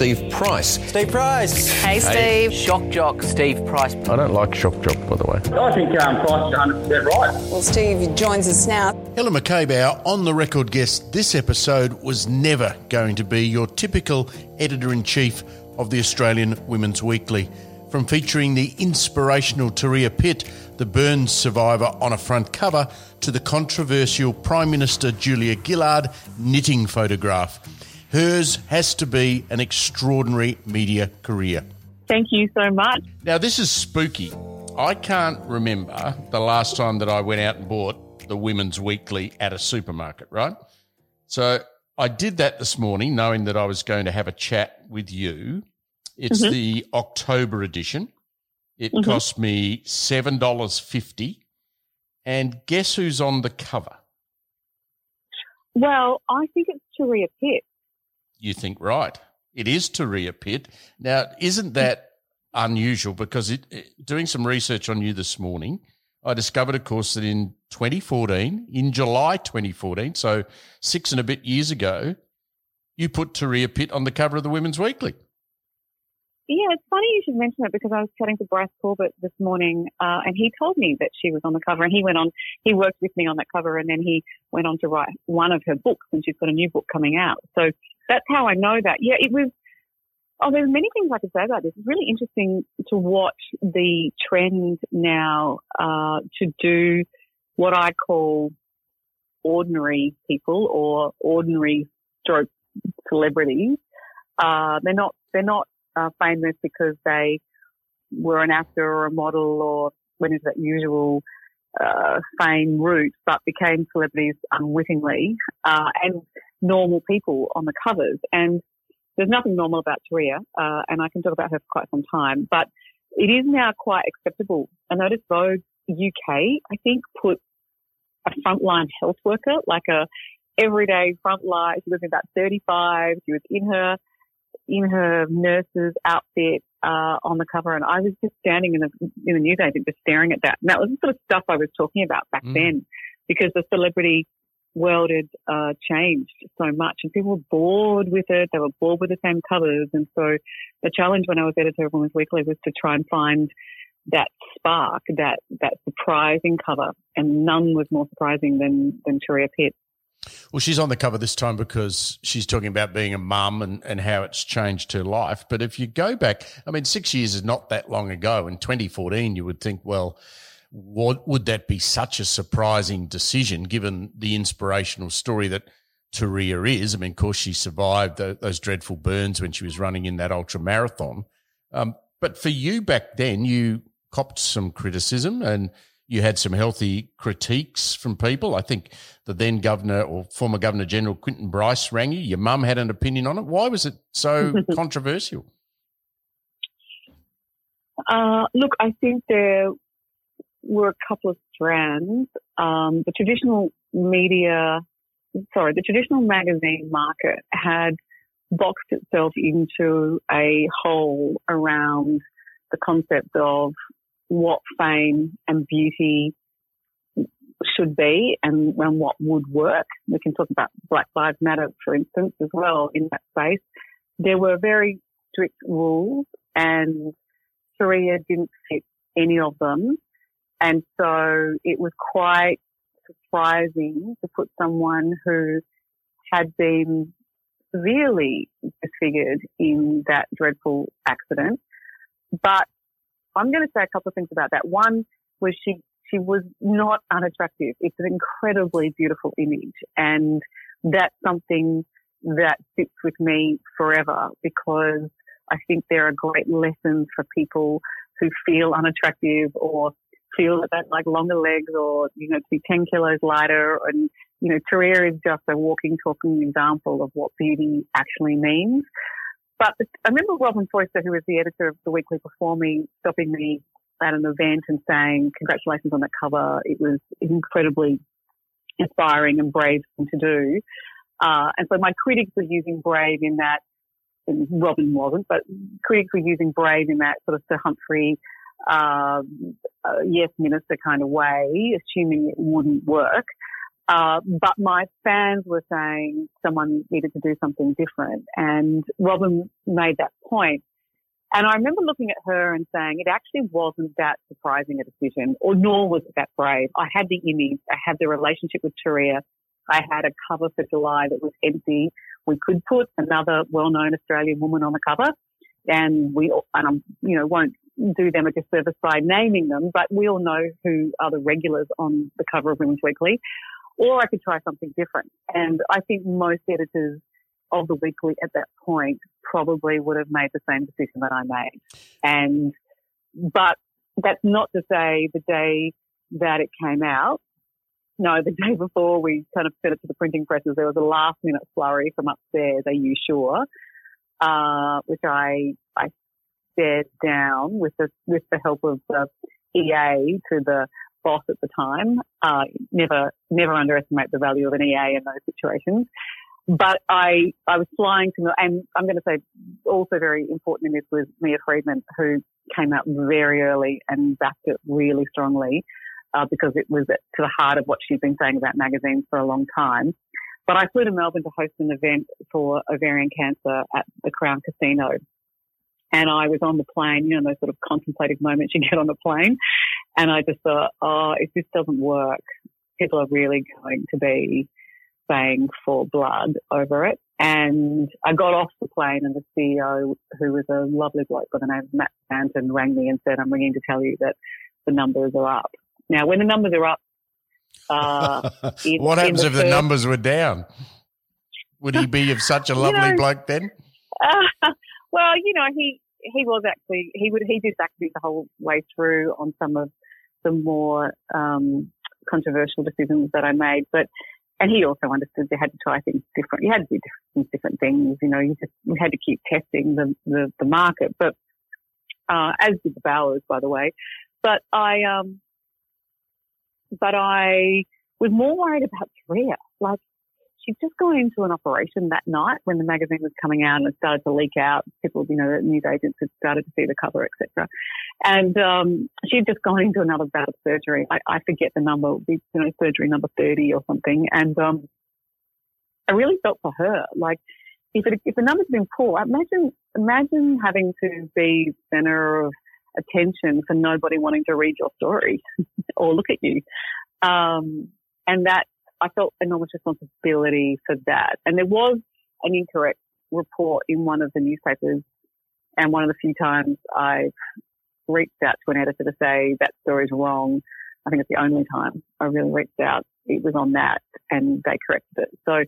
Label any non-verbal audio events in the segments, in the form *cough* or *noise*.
Steve Price. Steve Price. Hey, Steve. Shock jock Steve Price. I don't like shock jock, by the way. I think um, Price is 100% right. Well, Steve joins us now. Helen McCabe, our on the record guest this episode, was never going to be your typical editor in chief of the Australian Women's Weekly. From featuring the inspirational Turia Pitt, the Burns survivor, on a front cover, to the controversial Prime Minister Julia Gillard knitting photograph. Hers has to be an extraordinary media career. Thank you so much. Now, this is spooky. I can't remember the last time that I went out and bought the Women's Weekly at a supermarket, right? So I did that this morning, knowing that I was going to have a chat with you. It's Mhm. the October edition. It Mhm. cost me $7.50. And guess who's on the cover? Well, I think it's Turia Pitt. You think right. It is Turia Pitt. Now, isn't that unusual? Because it, it- doing some research on you this morning, I discovered, of course, that in 2014, in July 2014, so six and a bit years ago, you put Turia Pitt on the cover of the Women's Weekly. Yeah, it's funny you should mention it because I was chatting to Bryce Corbett this morning, uh, and he told me that she was on the cover, and he went on, he worked with me on that cover, and then he went on to write one of her books, and she's got a new book coming out. So that's how I know that. Yeah, it was. Oh, there's many things I could say about this. It's really interesting to watch the trend now uh, to do what I call ordinary people or ordinary stroke celebrities. Uh, they're not they're not uh, famous because they were an actor or a model or went into that usual uh, fame route, but became celebrities unwittingly uh, and normal people on the covers. And there's nothing normal about Turia, uh, and I can talk about her for quite some time, but it is now quite acceptable. I noticed Vogue UK, I think, put a frontline health worker, like a everyday frontline. She was about 35. She was in her in her nurse's outfit uh, on the cover, and I was just standing in the in the newsagent, just staring at that. And that was the sort of stuff I was talking about back Mm. then, because the celebrity world had uh, changed so much, and people were bored with it. They were bored with the same covers, and so the challenge when I was editor of Women's Weekly was to try and find that spark, that that surprising cover, and none was more surprising than than Turia Pitt. Well, she's on the cover this time because she's talking about being a mum and, and how it's changed her life. But if you go back, I mean, six years is not that long ago. In 2014, you would think, well, what would that be such a surprising decision given the inspirational story that Turia is? I mean, of course, she survived tho- those dreadful burns when she was running in that ultra marathon. Um, but for you back then, you copped some criticism and you had some healthy critiques from people. I think the then governor or former governor general Quentin Bryce rang you. Your mum had an opinion on it. Why was it so *laughs* controversial? Uh, look, I think there were a couple of strands. Um, the traditional media, sorry, the traditional magazine market had boxed itself into a hole around the concept of what fame and beauty should be and, and what would work. We can talk about Black Lives Matter, for instance, as well in that space. There were very strict rules and Turia didn't fit any of them. And so it was quite surprising to put someone who had been severely disfigured in that dreadful accident. But I'm going to say a couple of things about that. One was she, she was not unattractive. It's an incredibly beautiful image and that's something that sits with me forever because I think there are great lessons for people who feel unattractive or feel that like longer legs or, you know, to be 10 kilos lighter. And, you know, Turia is just a walking, talking example of what beauty actually means. But I remember Robyn Foyster, who was the editor of the weekly before me, stopping me at an event and saying, congratulations on that cover. It was incredibly inspiring and brave thing to do. Uh, and so my critics were using brave in that, and Robyn wasn't, but critics were using brave in that sort of Sir Humphrey, um, uh, yes minister kind of way, assuming it wouldn't work. Uh, but my fans were saying someone needed to do something different. And Robyn made that point. And I remember looking at her and saying it actually wasn't that surprising a decision, or nor was it that brave. I had the image, I had the relationship with Turia, I had a cover for July that was empty. We could put another well-known Australian woman on the cover, and we, and I'm, you know, won't do them a disservice by naming them, but we all know who are the regulars on the cover of Women's Weekly. Or I could try something different. And I think most editors of the weekly at that point probably would have made the same decision that I made. And, but that's not to say the day that it came out, no, the *laughs* day before we kind of sent it to the printing presses, there was a last minute flurry from upstairs, are you sure? Uh, which I, I stared down with the, with the help of the EA to the boss at the time. Uh, never, never underestimate the value of an EA in those situations. But I, I was flying to, and I'm going to say also very important in this was Mia Freedman, who came out very early and backed it really strongly, uh, because it was to the heart of what she'd been saying about magazines for a long time. But I flew to Melbourne to host an event for ovarian cancer at the Crown Casino. And I was on the plane, you know, those sort of contemplative moments you get on a plane. And I just thought, oh, if this doesn't work, people are really going to be paying for blood over it. And I got off the plane and the CEO, who was a lovely bloke by the name of Matt Stanton, rang me and said, I'm ringing to tell you that the numbers are up. Now, when the numbers are up, uh, *laughs* in, what happens the if first, the numbers were down? Would he be of such a *laughs* lovely you know, bloke then? *laughs* Uh, well, you know, he he was actually he would he did me the whole way through on some of the more um, controversial decisions that I made, but and he also understood they had to try things different. You had to do different, different things. You know, you just we had to keep testing the the, the market, but uh, as did the Bauers, by the way. But I um, but I was more worried about Turia. Like she'd just gone into an operation that night when the magazine was coming out and it started to leak out. People, you know, the news agents had started to see the cover, etc. And um, she'd just gone into another bout of surgery. I, I forget the number, you know, surgery number 30 or something. And um, I really felt for her. Like, if, it, if the numbers had been poor, imagine, imagine having to be center of attention for nobody wanting to read your story *laughs* or look at you. Um, and that I felt enormous responsibility for that. And there was an incorrect report in one of the newspapers. And one of the few times I've reached out to an editor to say that story's wrong. I think it's the only time I really reached out. It was on that and they corrected it. So,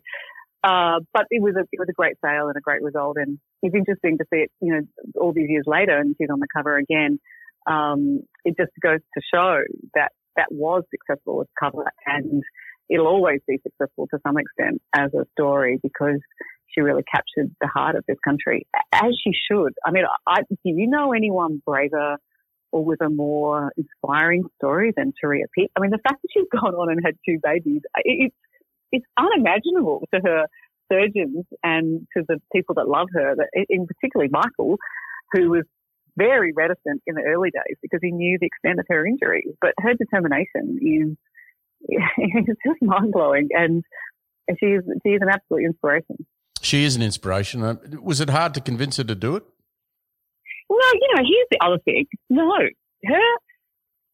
uh, but it was a, it was a great sale and a great result. And it's interesting to see it, you know, all these years later and she's on the cover again. Um, it just goes to show that that was successful as cover and it'll always be successful to some extent as a story because she really captured the heart of this country, as she should. I mean, I, do you know anyone braver or with a more inspiring story than Turia Pitt? I mean, the fact that she's *laughs* gone on and had two babies, it's, it's unimaginable to her surgeons and to the people that love her, in particularly Michael, who was very reticent in the early days because he knew the extent of her injuries. But her determination is *laughs* it's just mind blowing, and she's she's an absolute inspiration. She is an inspiration. Uh, was it hard to convince her to do it? Well, you know, here's the other thing. No, her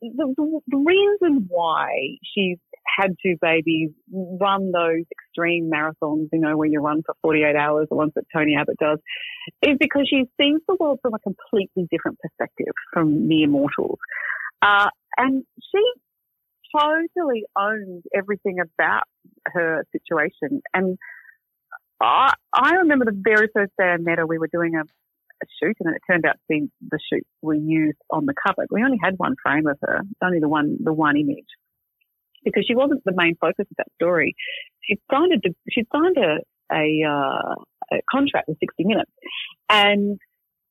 the, the, the reason why she's had two babies, run those extreme marathons, you know, where you run for 48 hours, the ones that Tony Abbott does, is because she sees the world from a completely different perspective from mere mortals. Uh, and she totally owned everything about her situation. And I, I remember the very first day I met her, we were doing a, a shoot and it turned out to be the shoot we used on the cover. We only had one frame of her, only the one, the one image because she wasn't the main focus of that story. She signed a, she signed a, a, uh, a contract with 60 Minutes and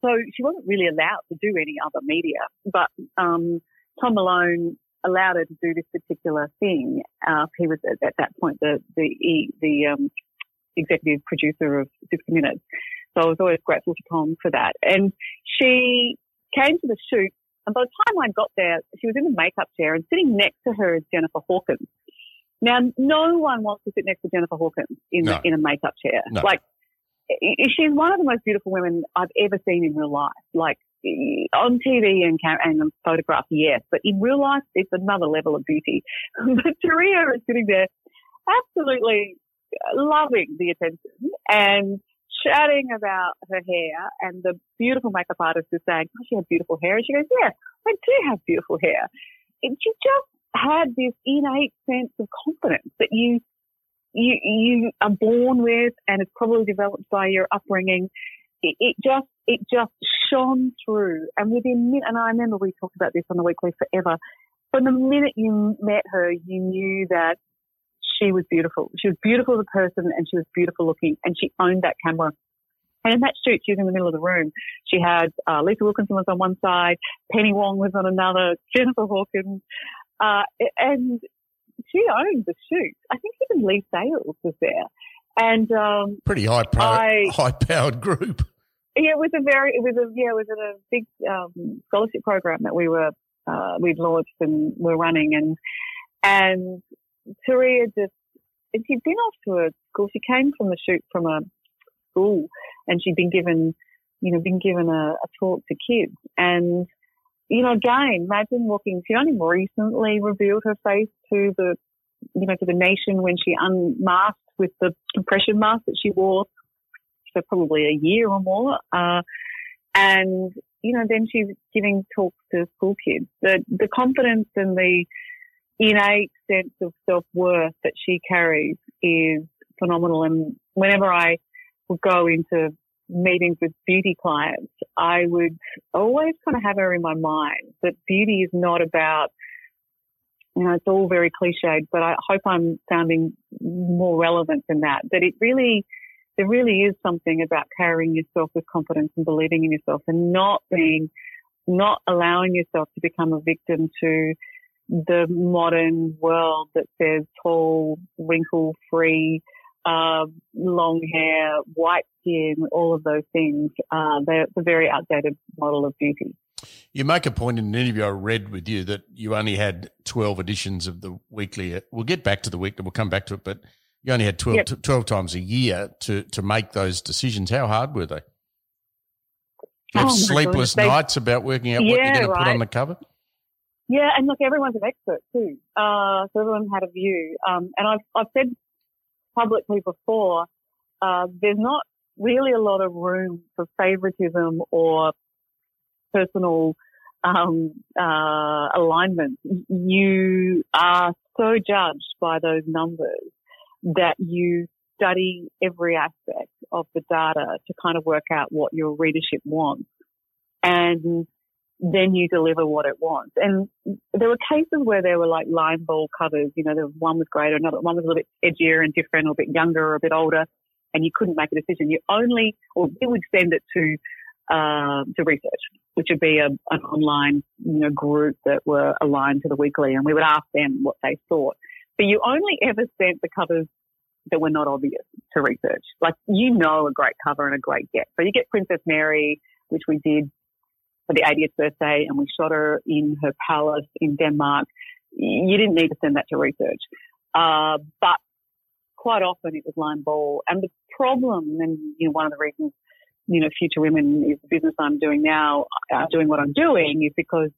so she wasn't really allowed to do any other media, but, um, Tom Malone allowed her to do this particular thing. Uh, he was at, at, that point the the the um, executive producer of 60 Minutes, so I was always grateful to Tom for that. And she came to the shoot, and by the time I got there, she was in the makeup chair, and sitting next to her is Jennifer Hawkins. Now, no one wants to sit next to Jennifer Hawkins in, No. in a makeup chair. No. Like, she's one of the most beautiful women I've ever seen in real life. Like, on TV and, and photograph, yes, but in real life, it's another level of beauty. *laughs* but Turia is sitting there absolutely loving the attention and chatting about her hair and the beautiful makeup artist is saying, oh, she has beautiful hair. And she goes, yeah, I do have beautiful hair. And she just had this innate sense of confidence that you, you, you are born with and it's probably developed by your upbringing. It, it just, it just shone through. And within, and I remember we talked about this on the weekly forever. From the minute you met her, you knew that she was beautiful. She was beautiful as a person and she was beautiful looking and she owned that camera. And in that shoot, she was in the middle of the room. She had uh, Lisa Wilkinson was on one side, Penny Wong was on another, Jennifer Hawkins, uh, and she owned the shoot. I think even Leigh Sales was there. And um, Pretty high powered, I- high powered group. Yeah, it was a very, it was a, yeah, it was a big um, scholarship program that we were, uh, we'd launched and were running, and and Turia just, and she'd been off to a school. She came from the shoot from a school, and she'd been given, you know, been given a, a talk to kids, and you know, again, imagine walking. She only recently revealed her face to the, you know, to the nation when she unmasked with the compression mask that she wore for probably a year or more. Uh, and, you know, then she's giving talks to school kids. The, the confidence and the innate sense of self-worth that she carries is phenomenal. And whenever I would go into meetings with beauty clients, I would always kind of have her in my mind that beauty is not about, you know, it's all very cliched, but I hope I'm sounding more relevant than that, that it really, there really is something about carrying yourself with confidence and believing in yourself and not being, not allowing yourself to become a victim to the modern world that says tall, wrinkle free, uh, long hair, white skin, all of those things. Uh, they're it's a very outdated model of beauty. You make a point in an interview I read with you that you only had 12 editions of the weekly. We'll get back to the weekly, we'll come back to it, but you only had 12, Yep. 12 times a year to, to make those decisions. How hard were they? Oh, sleepless goodness. They- nights about working out what you're Yeah, going to put on right. the cover? Yeah, and look, everyone's an expert too. Uh, so everyone had a view. Um, and I've, I've said publicly before, uh, there's not really a lot of room for favoritism or personal um, uh, alignment. You are so judged by those numbers that you study every aspect of the data to kind of work out what your readership wants. And then you deliver what it wants. And there were cases where there were like line ball covers, you know, the one was greater, another one was a little bit edgier and different, or a bit younger, or a bit older, and you couldn't make a decision. You only, or we would send it to, um, to research, which would be a, an online, you know, group that were aligned to the weekly, and we would ask them what they thought. But you only ever sent the covers that were not obvious to research. Like, you know, a great cover and a great get. So you get Princess Mary, which we did for the 80th birthday and we shot her in her palace in Denmark. You didn't need to send that to research. Uh, but quite often it was line ball. And the problem, and you know, one of the reasons, you know, Future Women is the business I'm doing now, uh, doing what I'm doing is because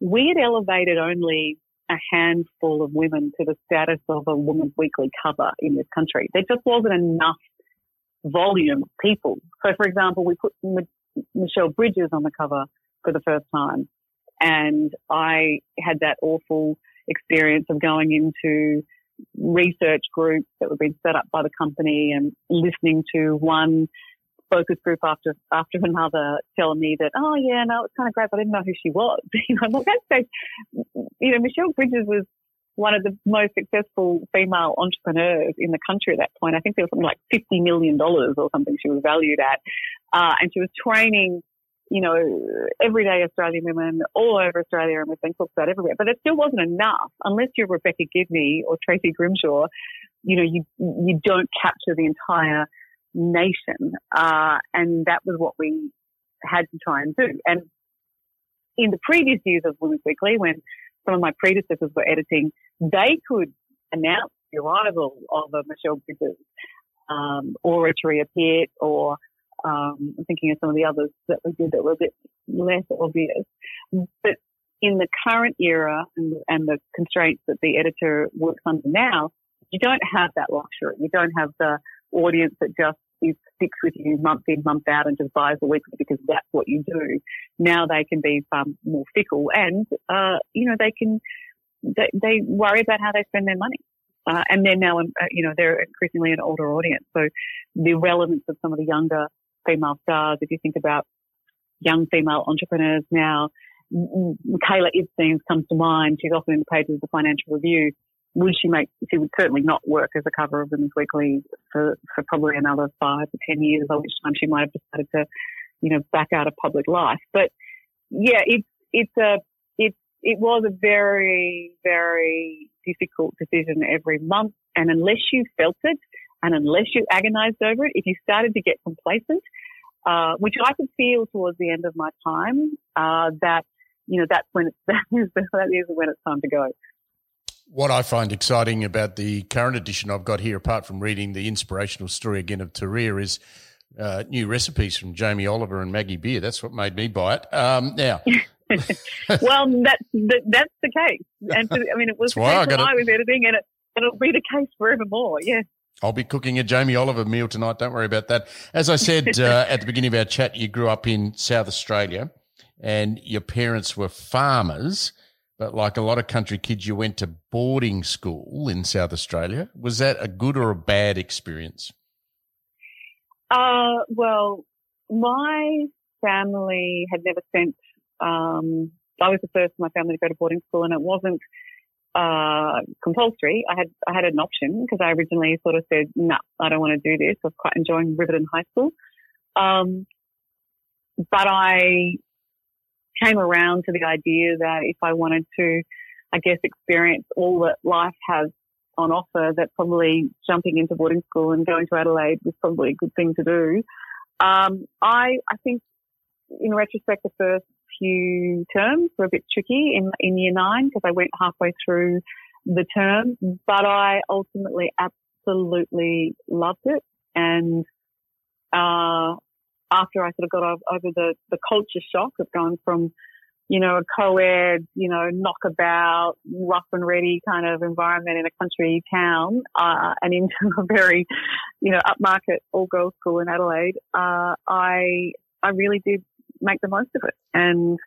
we had elevated only a handful of women to the status of a woman's weekly cover in this country. There just wasn't enough volume of people. So, for example, we put Michelle Bridges on the cover for the first time. And I had that awful experience of going into research groups that were being set up by the company and listening to one focus group after after another telling me that, oh yeah, no, it's kind of great, but I didn't know who she was. *laughs* you know, you know, Michelle Bridges was one of the most successful female entrepreneurs in the country at that point. I think there was something like $50 million or something she was valued at. Uh, and she was training, you know, everyday Australian women all over Australia and was being talked about everywhere. But it still wasn't enough unless you're Rebecca Gibney or Tracy Grimshaw. You know, you, you don't capture the entire nation. Uh, and that was what we had to try and do. And in the previous years of Women's Weekly, when some of my predecessors were editing, they could announce the arrival of a Michelle Bridges um, oratory appeared, or um, I'm thinking of some of the others that we did that were a bit less obvious. But in the current era and, and the constraints that the editor works under now, you don't have that luxury. You don't have the audience that just is, sticks with you month in, month out and just buys the weekly because that's what you do. Now they can be far more fickle and, uh, you know, they can, they, they worry about how they spend their money. Uh, and they're now, uh, you know, they're increasingly an older audience. So the relevance of some of the younger female stars, if you think about young female entrepreneurs now, Kayla Itsines comes to mind. She's often in the pages of the Financial Review. Would she make? She would certainly not work as a cover of Women's Weekly for, for probably another five to ten years. By which time she might have decided to, you know, back out of public life. But yeah, it's it's a it it was a very very difficult decision every month. And unless you felt it, and unless you agonized over it, if you started to get complacent, uh, which I could feel towards the end of my time, uh, that you know that's when *laughs* that is that is when it's time to go. What I find exciting about the current edition I've got here, apart from reading the inspirational story again of Turia, is uh, new recipes from Jamie Oliver and Maggie Beer. That's what made me buy it. Um, now, *laughs* well, that's that, that's the case, and to, I mean, it was the case I when I was editing, and it, it'll be the case forevermore. Yeah. I'll be cooking a Jamie Oliver meal tonight. Don't worry about that. As I said uh, *laughs* at the beginning of our chat, you grew up in South Australia and your parents were farmers, but like a lot of country kids, you went to boarding school in South Australia. Was that a good or a bad experience? Uh, well, my family had never sent, um, I was the first in my family to go to boarding school and it wasn't, uh, compulsory. I had, I had an option because I originally sort of said, no, nah, I don't want to do this. I was quite enjoying Riverton High School. Um, but I came around to the idea that if I wanted to, I guess, experience all that life has on offer, that probably jumping into boarding school and going to Adelaide was probably a good thing to do. Um, I, I think in retrospect, the first few terms were a bit tricky in, in year nine because I went halfway through the term, but I ultimately absolutely loved it. And, uh, after I sort of got over the, the culture shock of going from, you know, a co-ed, you know, knockabout, rough and ready kind of environment in a country town, uh, and into *laughs* a very, you know, upmarket all girls school in Adelaide, uh, I, I really did make the most of it and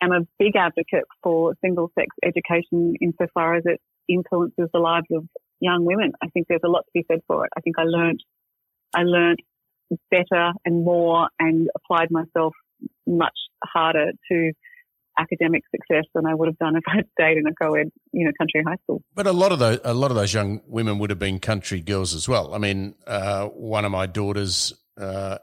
am a big advocate for single sex education insofar as it influences the lives of young women. I think there's a lot to be said for it. I think I learned, I learned better and more and applied myself much harder to academic success than I would have done if *laughs* I'd stayed in a co-ed, you know, country high school. But a lot of those, a lot of those young women would have been country girls as well. I mean, uh, one of my daughters uh,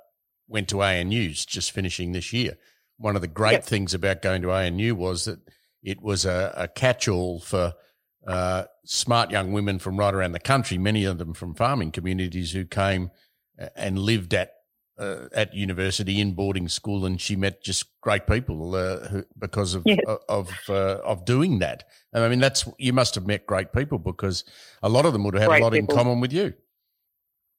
went to ANU's just finishing this year. One of the great yep. things about going to ANU was that it was a, a catch-all for uh, smart young women from right around the country, many of them from farming communities who came – and lived at uh, at university in boarding school, and she met just great people uh, who, because of yes. of uh, of doing that. And I mean, that's you must have met great people because a lot of them would have had great a lot people. in common with you.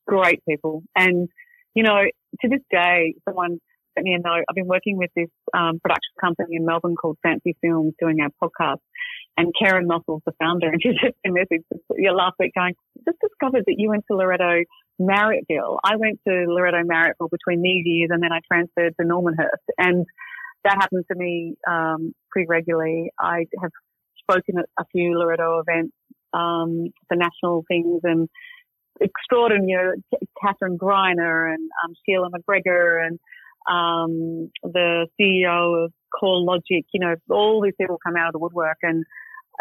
Great people, and you know, to this day, someone sent me a note. I've been working with this um, production company in Melbourne called Fancy Films, doing our podcast. And Karen Nossels, the founder, *laughs* and she me a message last week going, just discovered that you went to Loreto Marryatville. I went to Loreto Marryatville between these years and then I transferred to Normanhurst. And that happened to me um, pretty regularly. I have spoken at a few Loreto events um, for national things and extraordinary, you know, Kathryn Greiner and um, Sheila McGregor and um, the CEO of Core Logic, You know, all these people come out of the woodwork, and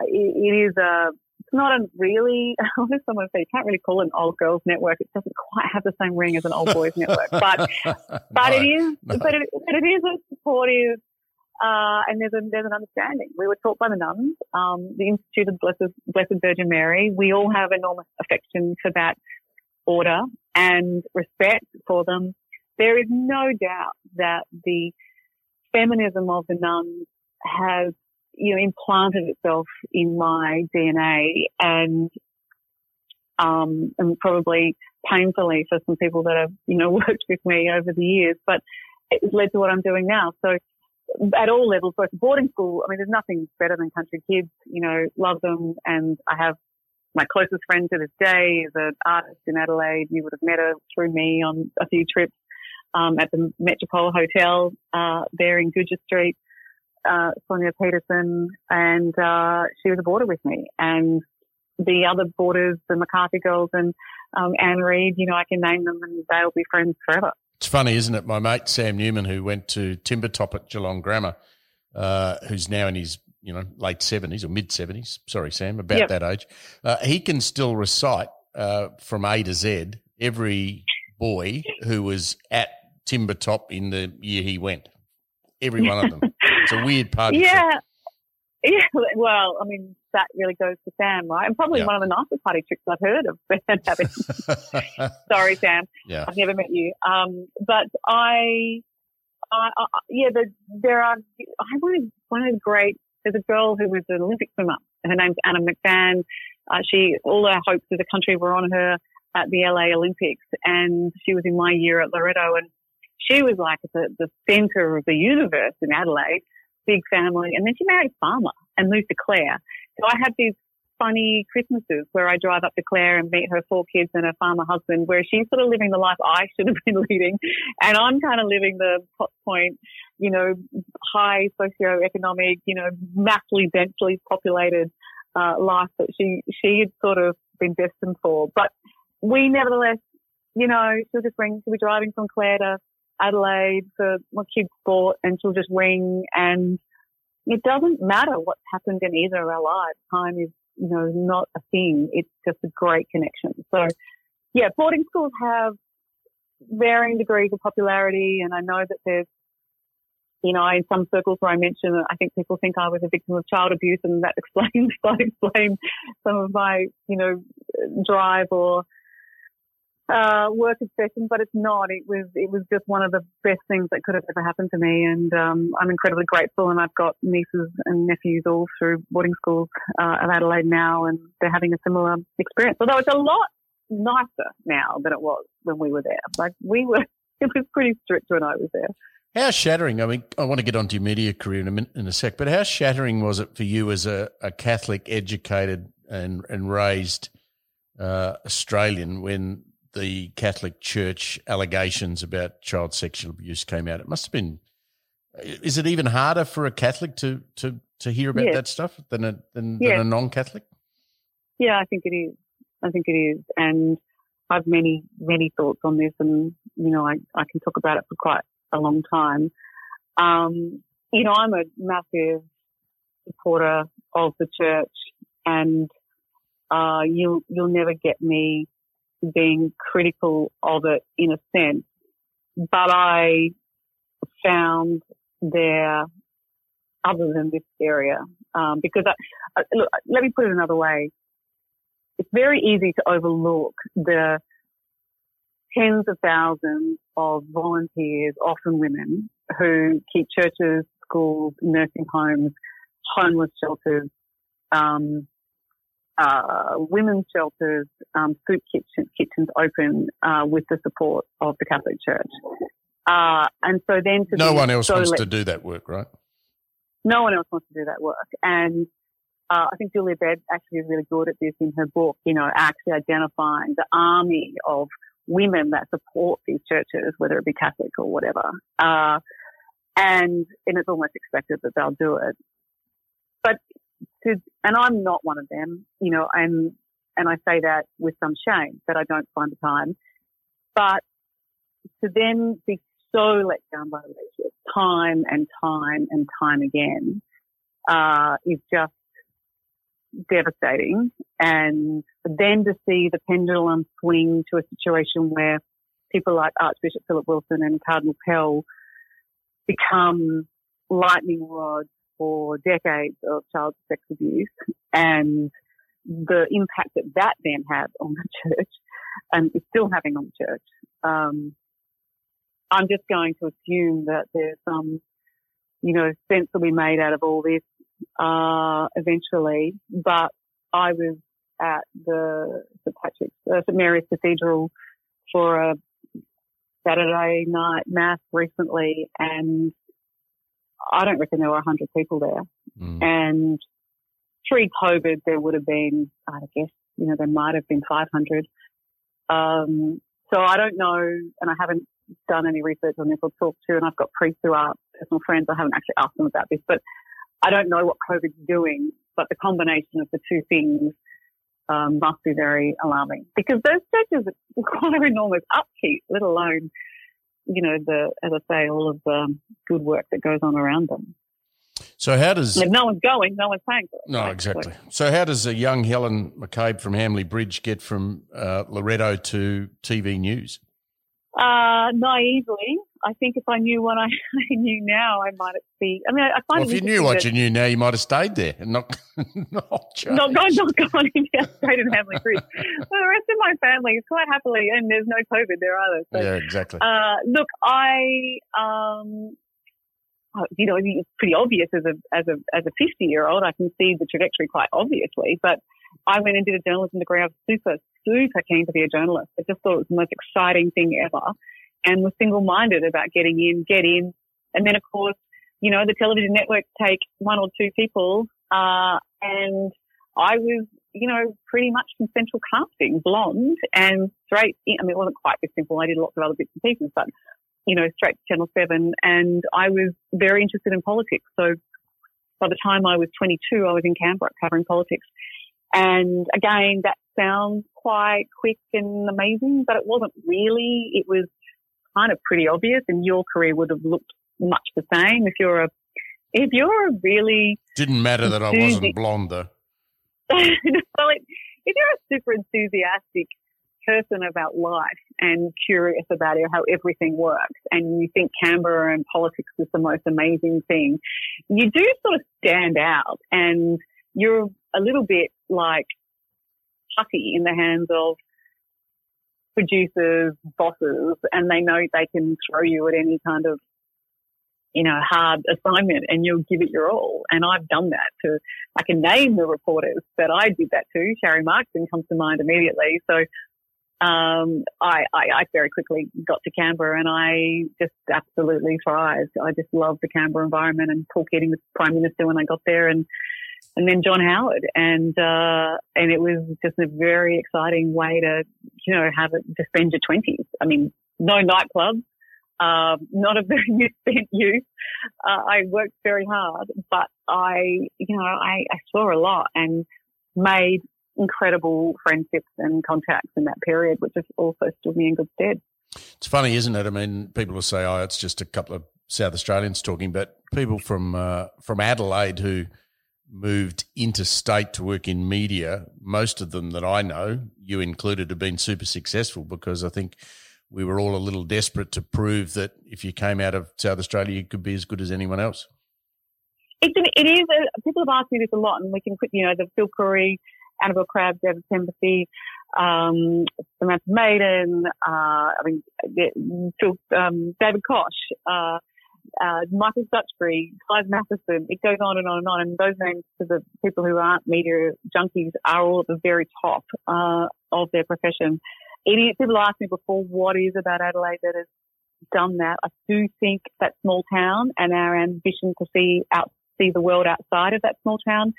it, it is a it's not a really, *laughs* I heard someone say, you can't really call it an old girls network. It doesn't quite have the same ring as an old boys *laughs* network, but, but no, it is, *laughs* no. but, it, but it is a supportive, uh, and there's a, there's an understanding. We were taught by the nuns, um, the Institute of Blessed, Blessed Virgin Mary. We all have enormous affection for that order and respect for them. There is no doubt that the feminism of the nuns has you know, implanted itself in my DNA. And um, and probably painfully for some people that have, you know, *laughs* worked with me over the years, but it's led to what I'm doing now. So at all levels, both boarding school, I mean, there's nothing better than country kids, you know, love them. And I have my closest friend to this day is an artist in Adelaide. You would have met her through me on a few trips, um, at the Metropole Hotel, uh, there in Gouger Street. Uh, Sonia Peterson and, uh, she was a boarder with me and the other boarders, the McCarthy girls and, um, Anne Reid, you know, I can name them and they'll be friends forever. It's funny, isn't it? My mate Sam Newman, who went to Timbertop at Geelong Grammar, uh, who's now in his you know late seventies or mid seventies. Sorry, Sam, about yep. that age. Uh, he can still recite uh, from A to Z every boy who was at Timbertop in the year he went. Every one of them. *laughs* it's a weird party. Yeah. Yeah, *laughs* well, I mean, that really goes to Sam, right? And probably yeah. one of the nicest party tricks I've heard of *laughs* having. *laughs* Sorry, Sam. Yeah. I've never met you. Um, but I, I, I yeah, the, there are, I wanted one of the great, there's a girl who was an Olympic swimmer. Her name's Anna McVann. Uh, she, all her hopes of the country were on her at the LA Olympics and she was in my year at Loreto and she was like the, the center of the universe in Adelaide big family. And then she married farmer and moved to Clare. So I have these funny Christmases where I drive up to Clare and meet her four kids and her farmer husband, where she's sort of living the life I should have *laughs* been leading. And I'm kind of living the Potts Point, you know, high socioeconomic, you know, massively densely populated uh, life that she, she had sort of been destined for. But we nevertheless, you know, she'll just ring, she'll be driving from Clare to Adelaide for my kids' sport and she'll just ring and it doesn't matter what's happened in either of our lives. Time is, you know, not a thing. It's just a great connection. So yeah, boarding schools have varying degrees of popularity and I know that there's you know, in some circles where I mentioned, I think people think I was a victim of child abuse, and that *laughs* explains, that explains some of my, you know, drive or uh, work obsession, but it's not. It was it was just one of the best things that could have ever happened to me, and um, I'm incredibly grateful. And I've got nieces and nephews all through boarding schools uh, of Adelaide now, and they're having a similar experience. Although it's a lot nicer now than it was when we were there. Like we were, *laughs* it was pretty strict when I was there. How shattering? I mean, I want to get onto your media career in a minute, in a sec, but how shattering was it for you as a, a Catholic, educated and and raised uh, Australian when the Catholic Church allegations about child sexual abuse came out. It must have been. Is it even harder for a Catholic to to to hear about yes. that stuff than a than, yes. than a non-Catholic? Yeah, I think it is. I think it is, and I've many many thoughts on this, and you know, I I can talk about it for quite a long time. Um, you know, I'm a massive supporter of the church, and uh, you'll you'll never get me being critical of it in a sense. But I found there, other than this area, um, because I, look, let me put it another way. It's very easy to overlook the tens of thousands of volunteers, often women, who keep churches, schools, nursing homes, homeless shelters, um, uh, women's shelters, um, soup kitchen, kitchens open uh, with the support of the Catholic Church. Uh, and so then no one else so wants to do that work, right? No one else wants to do that work. And uh, I think Julia Baird actually is really good at this in her book, you know, actually identifying the army of women that support these churches, whether it be Catholic or whatever. Uh, and, and it's almost expected that they'll do it. But and I'm not one of them, you know, and, and I say that with some shame that I don't find the time, but to then be so let down by leadership time and time and time again, uh, is just devastating. And then to see the pendulum swing to a situation where people like Archbishop Philip Wilson and Cardinal Pell become lightning rods for decades of child sex abuse and the impact that that then had on the *laughs* church and is still having on the church. Um, I'm just going to assume that there's some, you know, sense will be made out of all this, uh, eventually. But I was at the St Patrick's uh, St Mary's Cathedral for a Saturday night mass recently, and I don't reckon there were hundred people there. Mm. And pre-COVID, there would have been, I guess, you know, there might have been 500. Um, so I don't know, and I haven't done any research on this or talked to, and I've got priests who are personal friends. I haven't actually asked them about this, but I don't know what COVID's doing. But the combination of the two things um, must be very alarming because those churches require *laughs* enormous upkeep, let alone, you know, the as I say, all of the good work that goes on around them. So how does And if no one's going, no one's paying for it. no right? exactly? So how does a young Helen McCabe from Hamley Bridge get from uh, Loreto to TV news? Uh, naively, I think if I knew what I *laughs* knew now, I might be. I mean, I, I find Well, if you knew what you knew now, you might have stayed there and not *laughs* not changed. not gone, not gone into straight in Hamley Bridge. *laughs* well, the rest of my family is quite happily, and there's no COVID there either. So, Yeah, exactly. uh, look, I, um, oh, you know, it's pretty obvious as a as a as a 50 year old. I can see the trajectory quite obviously, but I went and did a journalism degree. I was super super keen to be a journalist. I just thought it was the most exciting thing ever, and was single minded about getting in, get in, and then of course, you know, the television networks take one or two people, uh, and I was, you know, pretty much central casting, blonde and straight. In, I mean, it wasn't quite this simple. I did lots of other bits and pieces, but you know, straight to Channel 7 and I was very interested in politics. So by the time I was 22, I was in Canberra covering politics. And again, that sounds quite quick and amazing, but it wasn't really. It was kind of pretty obvious and your career would have looked much the same if you're a, if you're a really Didn't matter that I wasn't blonde though. *laughs* well, it, if you're a super enthusiastic person about life and curious about how everything works, and you think Canberra and politics is the most amazing thing, you do sort of stand out, and you're a little bit like putty in the hands of producers, bosses, and they know they can throw you at any kind of you know, hard assignment and you'll give it your all. And I've done that to, I can name the reporters that I did that to. Sharri Markson comes to mind immediately. So, um, I, I, I very quickly got to Canberra and I just absolutely thrived. I just loved the Canberra environment and Paul Keating was Prime Minister when I got there and, and then John Howard. And, uh, and it was just a very exciting way to, you know, have to spend your twenties. I mean, no nightclubs, um, not a very *laughs* misspent youth. Uh, I worked very hard, but I, you know, I, I saw a lot and made incredible friendships and contacts in that period, which has also stood me in good stead. It's funny, isn't it? I mean, people will say, "Oh, it's just a couple of South Australians talking," but people from uh, from Adelaide who moved interstate to work in media, most of them that I know, you included, have been super successful because I think we were all a little desperate to prove that if you came out of South Australia, you could be as good as anyone else. It's an, it is. A, people have asked me this a lot, and we can put, you know, the Phil Coorey, Annabelle Crabb, David Tempesty, um, Samantha Maiden, uh, I mean, Phil, um, David Koch, uh, uh, Michael Stutchbury, Clive Mathieson. It goes on and on and on. And those names to the people who aren't media junkies are all at the very top uh, of their profession. People ask me before what is about Adelaide that has done that. I do think that small town and our ambition to see out see the world outside of that small town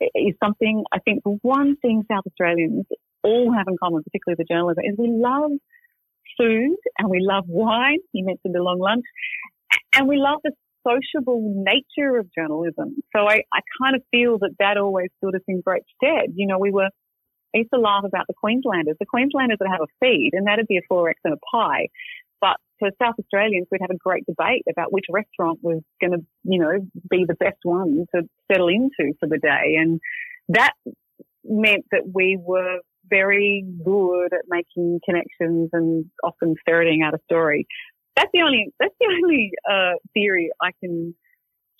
is something. I think the one thing South Australians all have in common, particularly the journalism, is we love food and we love wine. You mentioned the long lunch, and we love the sociable nature of journalism. So I, I kind of feel that that always stood us in great stead. You know, we were I used to laugh about the Queenslanders. The Queenslanders would have a feed, and that'd be a 4X and a pie. But for South Australians, we'd have a great debate about which restaurant was going to, you know, be the best one to settle into for the day. And that meant that we were very good at making connections and often ferreting out a story. That's the only, that's the only, uh, theory I can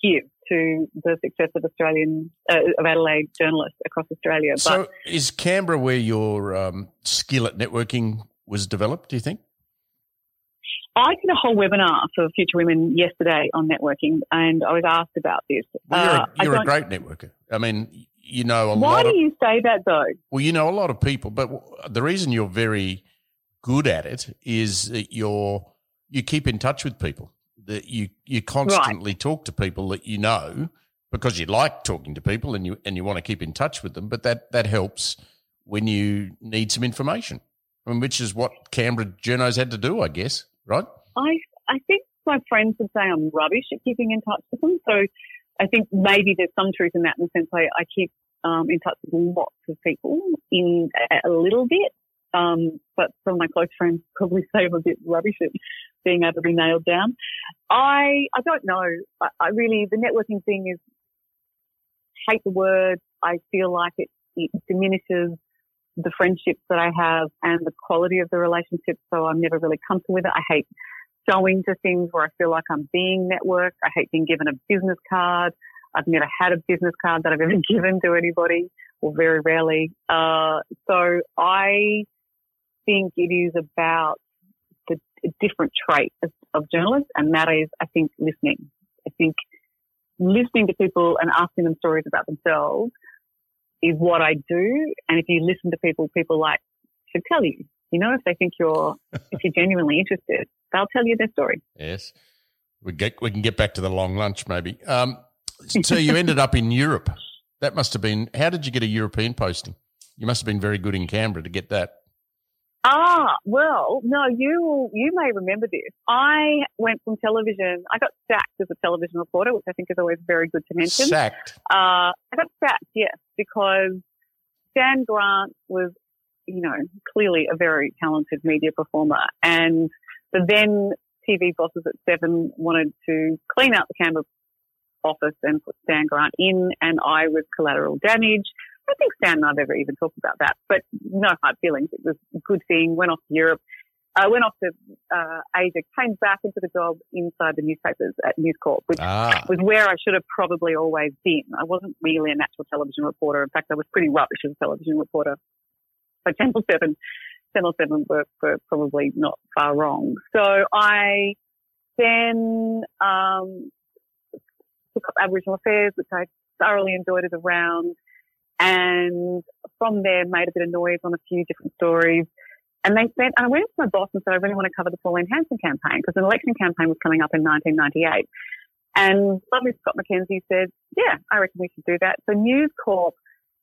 give to the success of Australian, uh, of Adelaide journalists across Australia. But So, is Canberra where your um, skill at networking was developed? Do you think? I did a whole webinar for Future Women yesterday on networking, and I was asked about this. Well, you're, Uh, a, you're I a great networker. I mean, you know a Why lot do of you say that though? well, you know a lot of people, but the reason you're very good at it is that you're you keep in touch with people. That you you constantly talk to people that you know because you like talking to people and you and you want to keep in touch with them. But that that helps when you need some information, I mean, which is what Canberra journos had to do, I guess, right? I I think my friends would say I'm rubbish at keeping in touch with them. So I think maybe there's some truth in that in the sense I, I keep um, in touch with lots of people in a, a little bit. Um, but some of my close friends probably say I'm a bit rubbish at being able to be nailed down. I I don't know. I, I really the networking thing is hate the word. I feel like it, it diminishes the friendships that I have and the quality of the relationships. So I'm never really comfortable with it. I hate going to things where I feel like I'm being networked. I hate being given a business card. I've never had a business card that I've ever *laughs* given to anybody or very rarely. Uh, so I think it is about the different trait of, of journalists and that is, I think, listening. I think listening to people and asking them stories about themselves is what I do. And if you listen to people, people like should tell you. You know, if they think you're *laughs* if you're genuinely interested, they'll tell you their story. Yes, we get we can get back to the long lunch maybe. Um, so you ended up in Europe. That must have been. How did you get a European posting? You must have been very good in Canberra to get that. Ah, well, no, you you may remember this. I went from television. I got sacked as a television reporter, which I think is always very good to mention. Sacked. Uh, I got sacked, yes, because Stan Grant was, you know, clearly a very talented media performer, and the then TV bosses at Seven wanted to clean out the Canberra office and put Stan Grant in, and I was collateral damage. I think Stan and I've ever even talked about that, but no hard feelings. It was a good thing. Went off to Europe. I uh, went off to uh, Asia, came back into the job inside the newspapers at News Corp, which Ah. was where I should have probably always been. I wasn't really a natural television reporter. In fact, I was pretty rubbish as a television reporter. So Channel 7, Channel 7 were, were probably not far wrong. So I then um, took up Aboriginal Affairs, which I thoroughly enjoyed as a round. And from there, made a bit of noise on a few different stories. And they said, and I went to my boss and said, I really want to cover the Pauline Hanson campaign because an election campaign was coming up in 1998. And lovely Scott McKenzie said, yeah, I reckon we should do that. So News Corp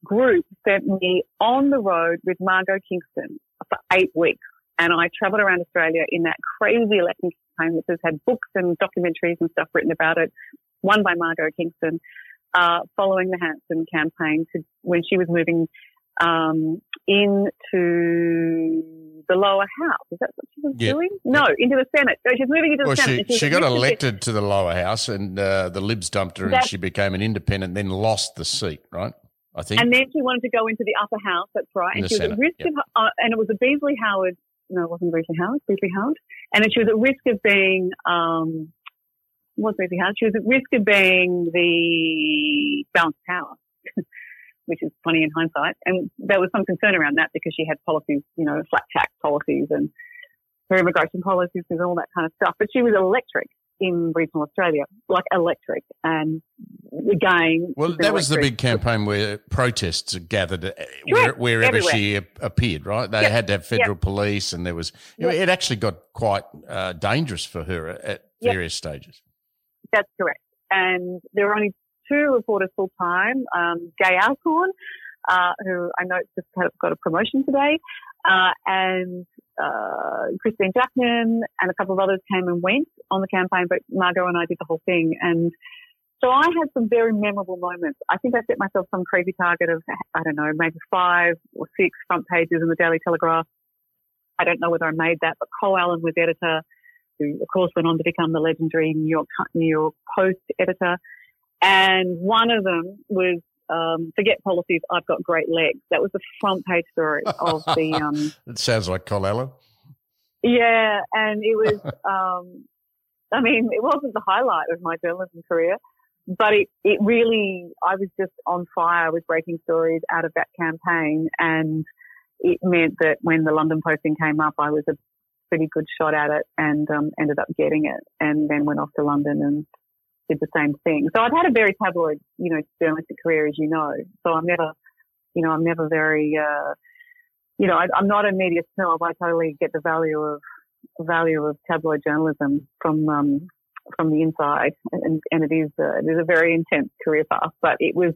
group sent me on the road with Margo Kingston for eight weeks. And I travelled around Australia in that crazy election campaign, which has had books and documentaries and stuff written about it, one by Margo Kingston, uh, following the Hanson campaign to when she was moving um, into the lower house. Is that what she was Yeah. doing? No, into the Senate. So she's moving into the Well, Senate. she, she got elected- to the lower house, and uh, the Libs dumped her, and she became an independent. Then lost the seat, right? I think. And then she wanted to go into the upper house. That's right. In And she was Senate, at risk yep. of, uh, and it was a Beazley Howard. No, it wasn't Beazley Howard. Beazley Howard. And then she was at risk of being, um, was Beazley Howard? She was at risk of being the balanced power, *laughs* which is funny in hindsight. And there was some concern around that because she had policies, you know, flat tax policies and her immigration policies and all that kind of stuff. But she was electric in regional Australia, like electric. And again, well, that was the big campaign where protests gathered uh, where, wherever Everywhere. she appeared. Right? They Yep. had to have federal police, and there was. Yep. It actually got quite uh, dangerous for her at Yep. various stages. That's correct. And there were only two reporters full time. Um, Gay Alcorn, uh, who I know just got a promotion today, uh, and uh, Christine Jackman and a couple of others came and went on the campaign, but Margo and I did the whole thing. And so I had some very memorable moments. I think I set myself some crazy target of, I don't know, maybe five or six front pages in the Daily Telegraph. I don't know whether I made that, but Col Allen was editor who of course went on to become the legendary New York New York Post editor. And one of them was um, forget policies. I've got great legs. That was the front page story of the *laughs* um, It sounds like Col Allen. yeah, and it was. *laughs* Um, I mean, it wasn't the highlight of my journalism career, but it it really. I was just on fire with breaking stories out of that campaign, and it meant that when the London posting came up, I was a pretty good shot at it, and um, ended up getting it, and then went off to London and did the same thing. So I've had a very tabloid, you know, journalistic career, as you know. So I'm never, you know, I'm never very, uh, you know, I, am not a media snob. I totally get the value of value of tabloid journalism from um, from the inside, and, and it is uh, it is a very intense career path. But it was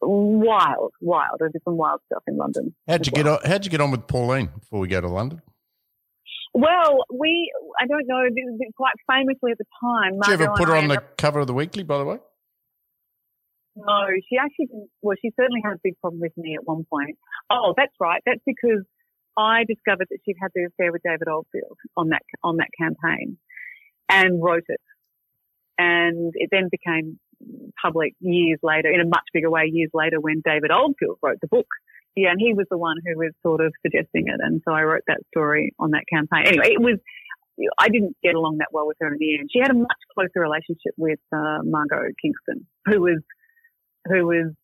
wild, wild. I did some wild stuff in London. How'd you well. get on? How'd you get on with Pauline before we go to London? Well, we, I don't know, quite famously at the time. Did you ever put her on the cover of the weekly, by the way? No, she actually didn't. Well, she certainly had a big problem with me at one point. Oh, that's right. That's because I discovered that she'd had the affair with David Oldfield on that on that campaign, and wrote it, and it then became public years later, in a much bigger way, years later, when David Oldfield wrote the book yeah, and he was the one who was sort of suggesting it, and so I wrote that story on that campaign. Anyway, it was. I didn't get along that well with her in the end. She had a much closer relationship with uh, Margo Kingston, who was who was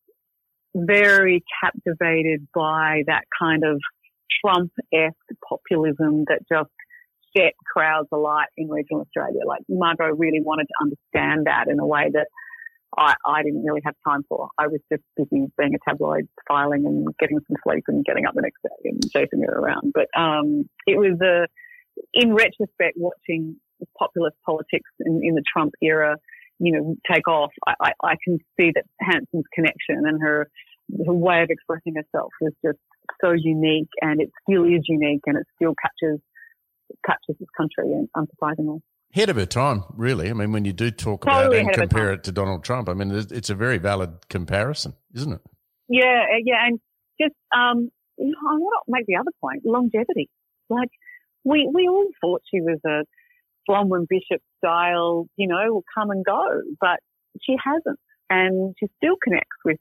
very captivated by that kind of Trump-esque populism that just set crowds alight in regional Australia. Like Margo really wanted to understand that in a way that I, I didn't really have time for. I was just busy being a tabloid, filing and getting some sleep and getting up the next day and chasing her around. But um, it was a, in retrospect, watching populist politics in, in the Trump era, you know, take off. I, I, I can see that Hanson's connection and her her way of expressing herself was just so unique, and it still is unique, and it still catches, captures this country, and unsurprisingly ahead of her time, really. I mean, when you do talk totally about and compare it to Donald Trump, I mean, it's a very valid comparison, isn't it? Yeah, uh, yeah, and just um, you know, I want to make the other point: longevity. Like we we all thought she was a Bronwyn Bishop style, you know, will come and go, but she hasn't, and she still connects with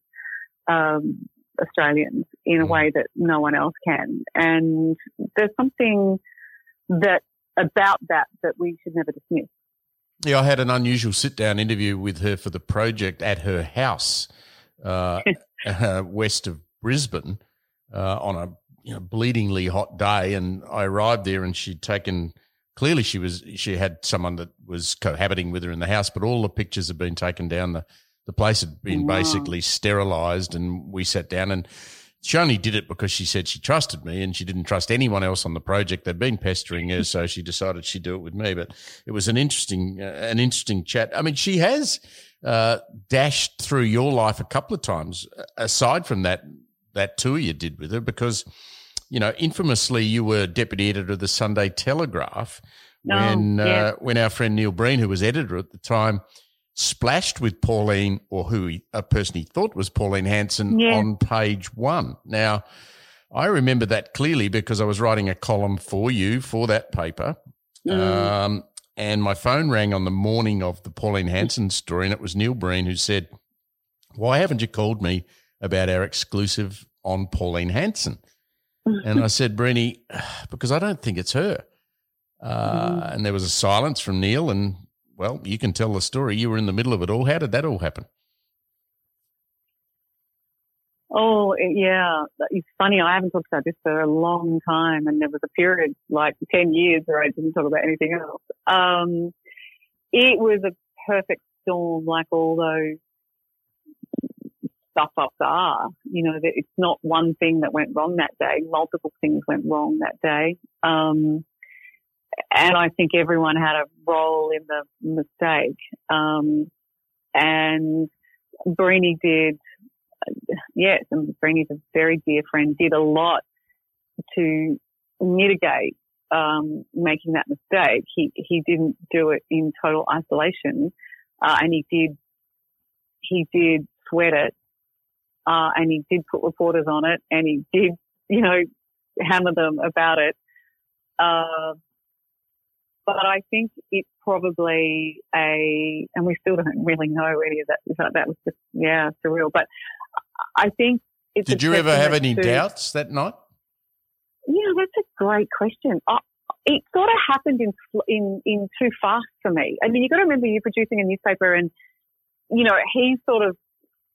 um, Australians in a mm. way that no one else can. And there's something that about that that we should never dismiss. Yeah, I had an unusual sit down interview with her for the project at her house uh, *laughs* uh, west of Brisbane uh, on a you know, bleedingly hot day. And I arrived there and she'd taken clearly she was she had someone that was cohabiting with her in the house, but all the pictures had been taken down. The the place had been wow. basically sterilized and we sat down and she only did it because she said she trusted me and she didn't trust anyone else on the project. They'd been pestering her, so she decided she'd do it with me. But it was an interesting, uh, an interesting chat. I mean, she has uh, dashed through your life a couple of times. Aside from that, that tour you did with her, because you know, infamously, you were deputy editor of the Sunday Telegraph oh, when yeah. uh, when our friend Neil Breen, who was editor at the time splashed with Pauline, or who he, a person he thought was Pauline Hanson, yeah. on page one. Now, I remember that clearly because I was writing a column for you for that paper. Mm. Um, and my phone rang on the morning of the Pauline Hanson story, and it was Neil Breen who said, Why haven't you called me about our exclusive on Pauline Hanson? and I said, Breeny, *sighs* because I don't think it's her. Uh, mm. And there was a silence from Neil, and well, you can tell the story. You were in the middle of it all. How did that all happen? Oh, yeah. It's funny. I haven't talked about this for a long time. And there was a period like 10 years where I didn't talk about anything else. Um, it was a perfect storm, like all those stuff ups are. You know, it's not one thing that went wrong that day. Multiple things went wrong that day. Um, and I think everyone had a role in the mistake. Um, and Breeny did, yes, and Breeny's a very dear friend, did a lot to mitigate um, making that mistake. He he didn't do it in total isolation, uh, and he did he did sweat it, uh, and he did put reporters on it, and he did you know hammer them about it. Uh, but I think it's probably a, and we still don't really know any of that. That was just, yeah, surreal. But I think it's. Did you ever have any to, doubts that night? Yeah, that's a great question. I, it sort of happened in in in too fast for me. I mean, you got to remember you're producing a newspaper, and you know he's sort of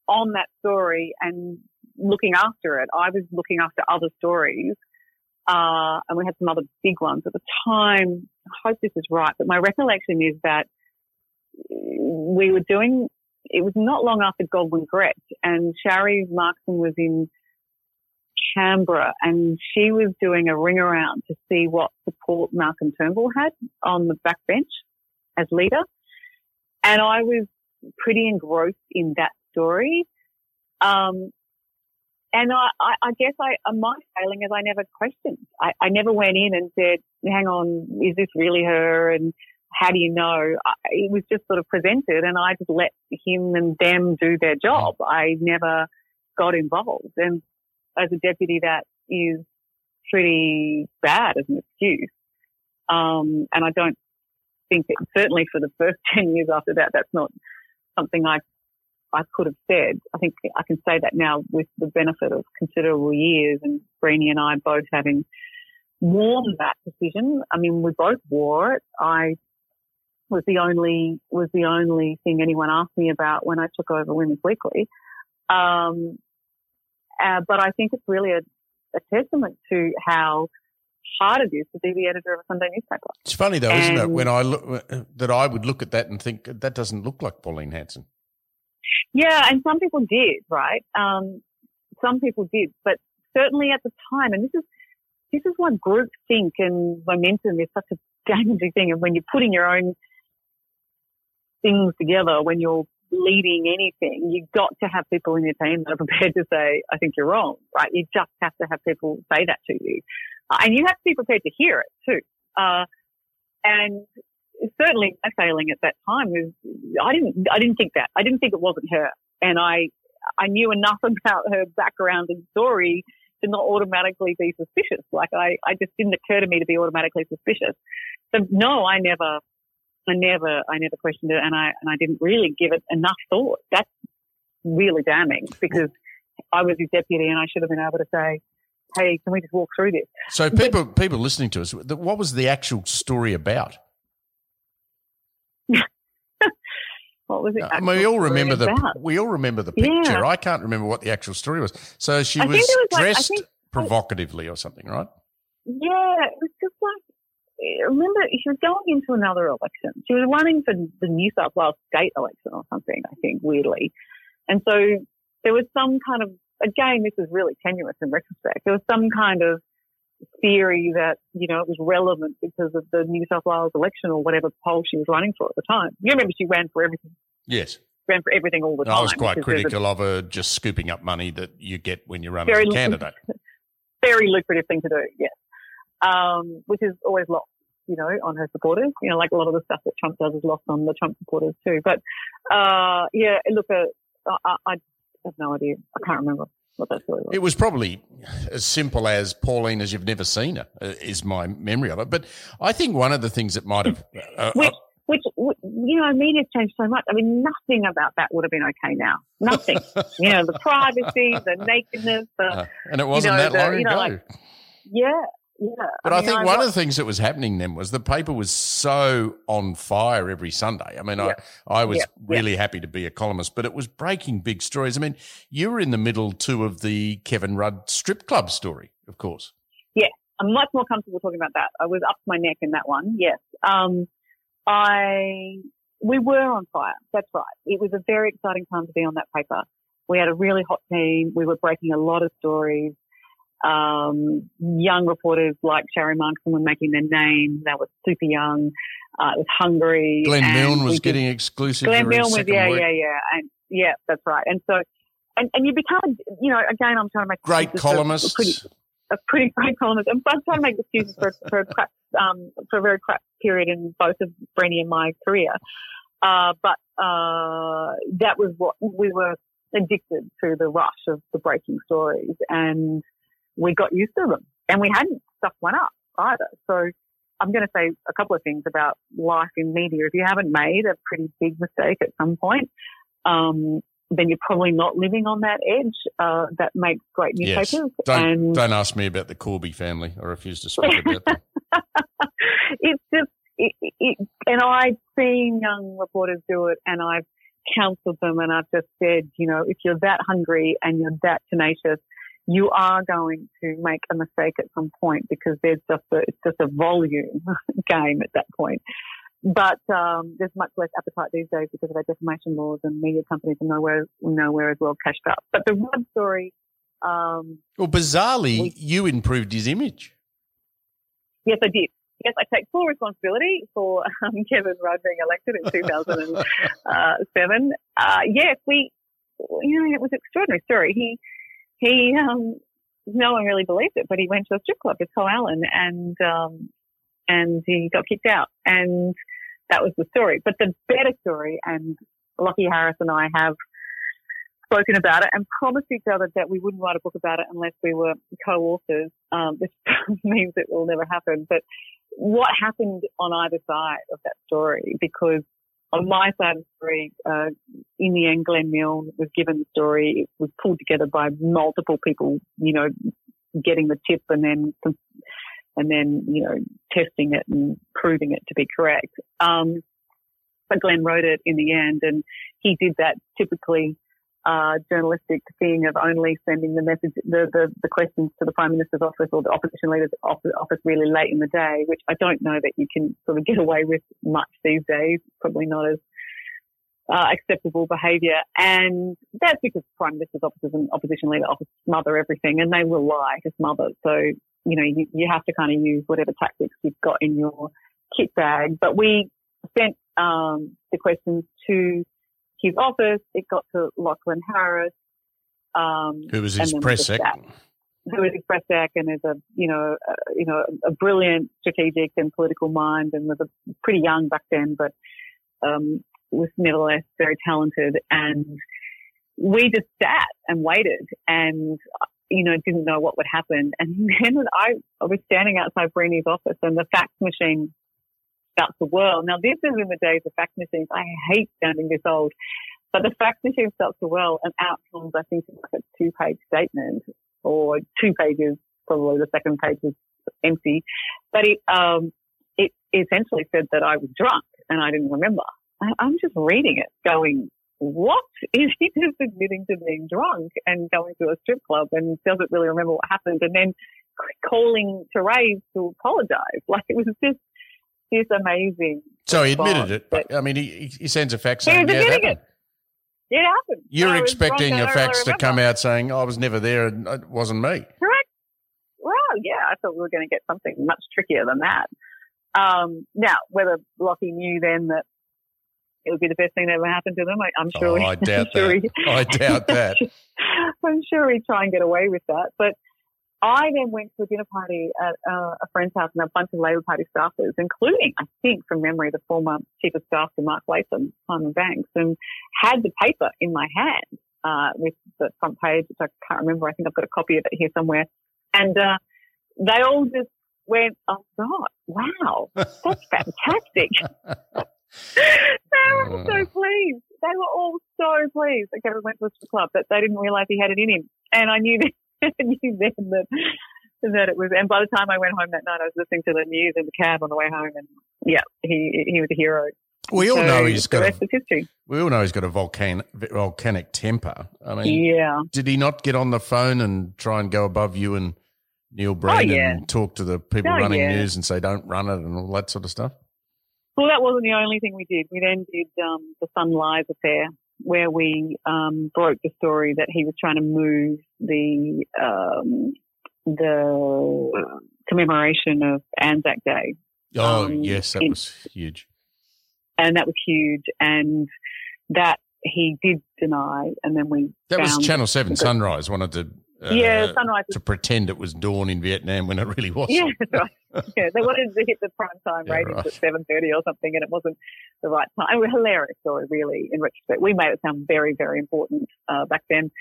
on that story and looking after it. I was looking after other stories, uh, and we had some other big ones at the time. Hope this is right, but my recollection is that we were doing, it was not long after Godwin Grech and Sharri Markson was in Canberra and she was doing a ring around to see what support Malcolm Turnbull had on the backbench as leader. And I was pretty engrossed in that story. Um, and I, I, guess I, my failing is I never questioned. I, I never went in and said, hang on, is this really her? And how do you know? I, it was just sort of presented and I just let him and them do their job. I never got involved. And as a deputy, that is pretty bad as an excuse. Um, and I don't think it, certainly for the first *laughs* 10 years after that, that's not something I I could have said. I think I can say that now with the benefit of considerable years and Breeny and I both having worn that decision. I mean, we both wore it. I was the only was the only thing anyone asked me about when I took over Women's Weekly. Um, uh, but I think it's really a, a, testament to how hard it is to be the editor of a Sunday newspaper. It's funny though, and, isn't it? When I look, that I would look at that and think that doesn't look like Pauline Hanson. Yeah, and some people did, right? Um, some people did, but certainly at the time, and this is this is what group think and momentum is such a *laughs* damaging thing. And when you're putting your own things together, when you're leading anything, you've got to have people in your team that are prepared to say, I think you're wrong, right? You just have to have people say that to you. Uh, and you have to be prepared to hear it too. Uh, and certainly my failing at that time was I didn't I didn't think that I didn't think it wasn't her, and I I knew enough *laughs* about her background and story to not automatically be suspicious. Like I I just didn't occur to me to be automatically suspicious. So no, I never I never I never questioned it, and I and I didn't really give it enough thought. That's really damning because I was his deputy, and I should have been able to say. Hey, can we just walk through this? So, people people listening to us, what was the actual story about? What was it? I mean, we all remember the about? we all remember the picture. Yeah. I can't remember what the actual story was. So she was, was, dressed like, think, provocatively or something, right? Yeah, it was just like eh, remember she was going into another election. She was running for the New South Wales state election or something. I think weirdly, and so there was some kind of again, this is really tenuous in retrospect. There was some kind of theory that, you know, it was relevant because of the New South Wales election or whatever poll she was running for at the time. You remember she ran for everything. Yes. Ran for everything all the time. I was quite critical a, of her just scooping up money that you get when you run as a candidate. Very lucrative thing to do, yes. Um, which is always lost, you know, on her supporters. You know, like a lot of the stuff that Trump does is lost on the Trump supporters too. But, uh, yeah, look, uh, I, I have no idea. I can't remember what that story was. It was probably as simple as Pauline as you've never seen her, uh, is my memory of it. But I think one of the things that might have. Uh, which, which, you know, media's changed so much. I mean, nothing about that would have been okay now. Nothing. *laughs* you know, the privacy, the nakedness, the. Uh, and it wasn't you know, that long the, ago. Know, like, yeah, yeah. But I, mean, I think I one of the things that was happening then was the paper was so on fire every Sunday. I mean, yeah. I, I was yeah. really yeah. happy to be a columnist, but it was breaking big stories. I mean, you were in the middle too of the Kevin Rudd strip club story, of course. Yeah, I'm much more comfortable talking about that. I was up to my neck in that one. Yes. Um, I, we were on fire. That's right. It was a very exciting time to be on that paper. We had a really hot team. We were breaking a lot of stories um, young reporters like Sharri Markson were making their name. They were super young. Uh, it was hungry. Glenn Milne was getting exclusive. Glenn Milne was, yeah, week. yeah, yeah, and yeah, that's right. And so, and, and you become, you know, again, I'm trying to make great columnists. A, pretty, a pretty great columnist. I'm trying to make excuses for, for a crap, um, for a very crap period in both of Breeny and my career. Uh, but, uh, that was what we were addicted to the rush of the breaking stories and, we got used to them and we hadn't stuff one up either. So I'm going to say a couple of things about life in media. If you haven't made a pretty big mistake at some point, um, then you're probably not living on that edge uh, that makes great newspapers. Yes. Don't, and don't ask me about the Corby family. I refuse to speak about them. *laughs* it's just, it, it, and I've seen young reporters do it, and I've counseled them, and I've just said, you know, if you're that hungry and you're that tenacious, you are going to make a mistake at some point because there's just a, it's just a volume *laughs* game at that point. but um, there's much less appetite these days because of our defamation laws and media companies are nowhere nowhere as well cashed up. But the one story. Um, well, bizarrely, we- you improved his image. yes, I did. Yes, I take full responsibility for um, *laughs* Kevin Rudd being elected in 2007. *laughs* Uh, yes, we, you know, it was an extraordinary story. He, he, um, no one really believed it, but he went to a strip club with Col Allen and, um, and he got kicked out. And that was the story. But the better story, and Lockie Harris and I have spoken about it and promised each other that we wouldn't write a book about it unless we were co-authors. Um, *laughs* this means it will never happen. But what happened on either side of that story? Because on my side of the story, uh, in the end, Glenn Milne was given the story. It was pulled together by multiple people, you know, getting the tip and then and then you know testing it and proving it to be correct. Um, but Glenn wrote it in the end, and he did that typically uh, journalistic thing of only sending the message, the, the, the questions to the Prime Minister's office or the opposition leader's office, really late in the day, which I don't know that you can sort of get away with much these days. Probably not as uh, acceptable behaviour. And that's because Prime Minister's offices and opposition leader office smother everything and they will lie to smother. So, you know, you, you have to kind of use whatever tactics you've got in your kit bag. But we sent um, the questions to his office. It got to Lachlan Harris. Um, Who was his press sec? Who is his press sec and is a you know a, you know a brilliant strategic and political mind and was a, pretty young back then, but um, was nevertheless very talented. And we just sat and waited and you know didn't know what would happen. And *laughs* then I, I was standing outside Breeny's office and the fax machine starts to whirl. Now this is in the days of fax machines. I hate sounding this old. But the fax machine starts the world and out comes, I think, like a two page statement or two pages, probably the second page is empty. But it, um, it essentially said that I was drunk and I didn't remember. I'm just reading it going, what *laughs* is he just admitting to being drunk and going to a strip club and doesn't really remember what happened and then calling Therese to apologize? Like it was just this amazing. So he admitted it. But, I mean, he, he sends a fax saying, yeah, it happened. It happened. You're I expecting a fax to come out saying, I was never there and it wasn't me. Correct. Well, yeah, I thought we were going to get something much trickier than that. Um, now, whether Lockie knew then that it would be the best thing that ever happened to them, I, I'm sure. Oh, he- I *laughs* doubt I'm sure that. he- I doubt that. *laughs* I'm sure he'd try and get away with that. But I then went to a dinner party at uh, a friend's house and a bunch of Labor Party staffers, including, I think, from memory, the former chief of staff to Mark Latham, Simon Banks, and had the paper in my hand uh, with the front page, which I can't remember. I think I've got a copy of it here somewhere. And uh, they all just went, "Oh God, wow, that's *laughs* fantastic!" *laughs* they were all so pleased. They were all so pleased that Kevin went to the club that they didn't realise he had it in him. And I knew I *laughs* knew then that that it was. And by the time I went home that night, I was listening to the news in the cab on the way home, and yeah, he he was a hero. We all So know he's got rest a, we all know he's got a volcan, volcanic temper. I mean, Yeah. did he not get on the phone and try and go above you and Neil Breen Oh, yeah. and talk to the people Oh, running yeah. news and say don't run it and all that sort of stuff? Well, that wasn't the only thing we did. We then did um, the Sunrise affair, where we um, broke the story that he was trying to move the um, the commemoration of Anzac Day, Oh Um, yes, that it- was huge. and that was huge. And that he did deny, and then we That was Channel Seven Sunrise wanted to uh, yeah, Sunrise. to pretend it was dawn in Vietnam when it really wasn't. Yeah, that's *laughs* right. Yeah, they wanted to hit the prime time Yeah, ratings right. at seven thirty or something, and it wasn't the right time. It was a hilarious story, really. In retrospect, we made it sound very, very important uh, back then,